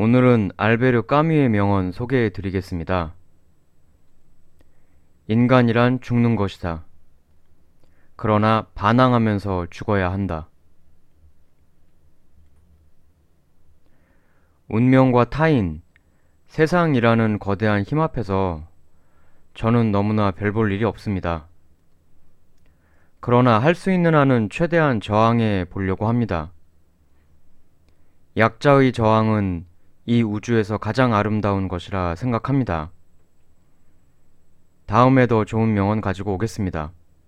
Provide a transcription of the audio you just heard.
오늘은 알베르 까뮈의 명언 소개해 드리겠습니다. 인간이란 죽는 것이다. 그러나 반항하면서 죽어야 한다. 운명과 타인, 세상이라는 거대한 힘 앞에서 저는 너무나 별 볼 일이 없습니다. 그러나 할 수 있는 한은 최대한 저항해 보려고 합니다. 약자의 저항은 이 우주에서 가장 아름다운 것이라 생각합니다. 다음에 더 좋은 명언 가지고 오겠습니다.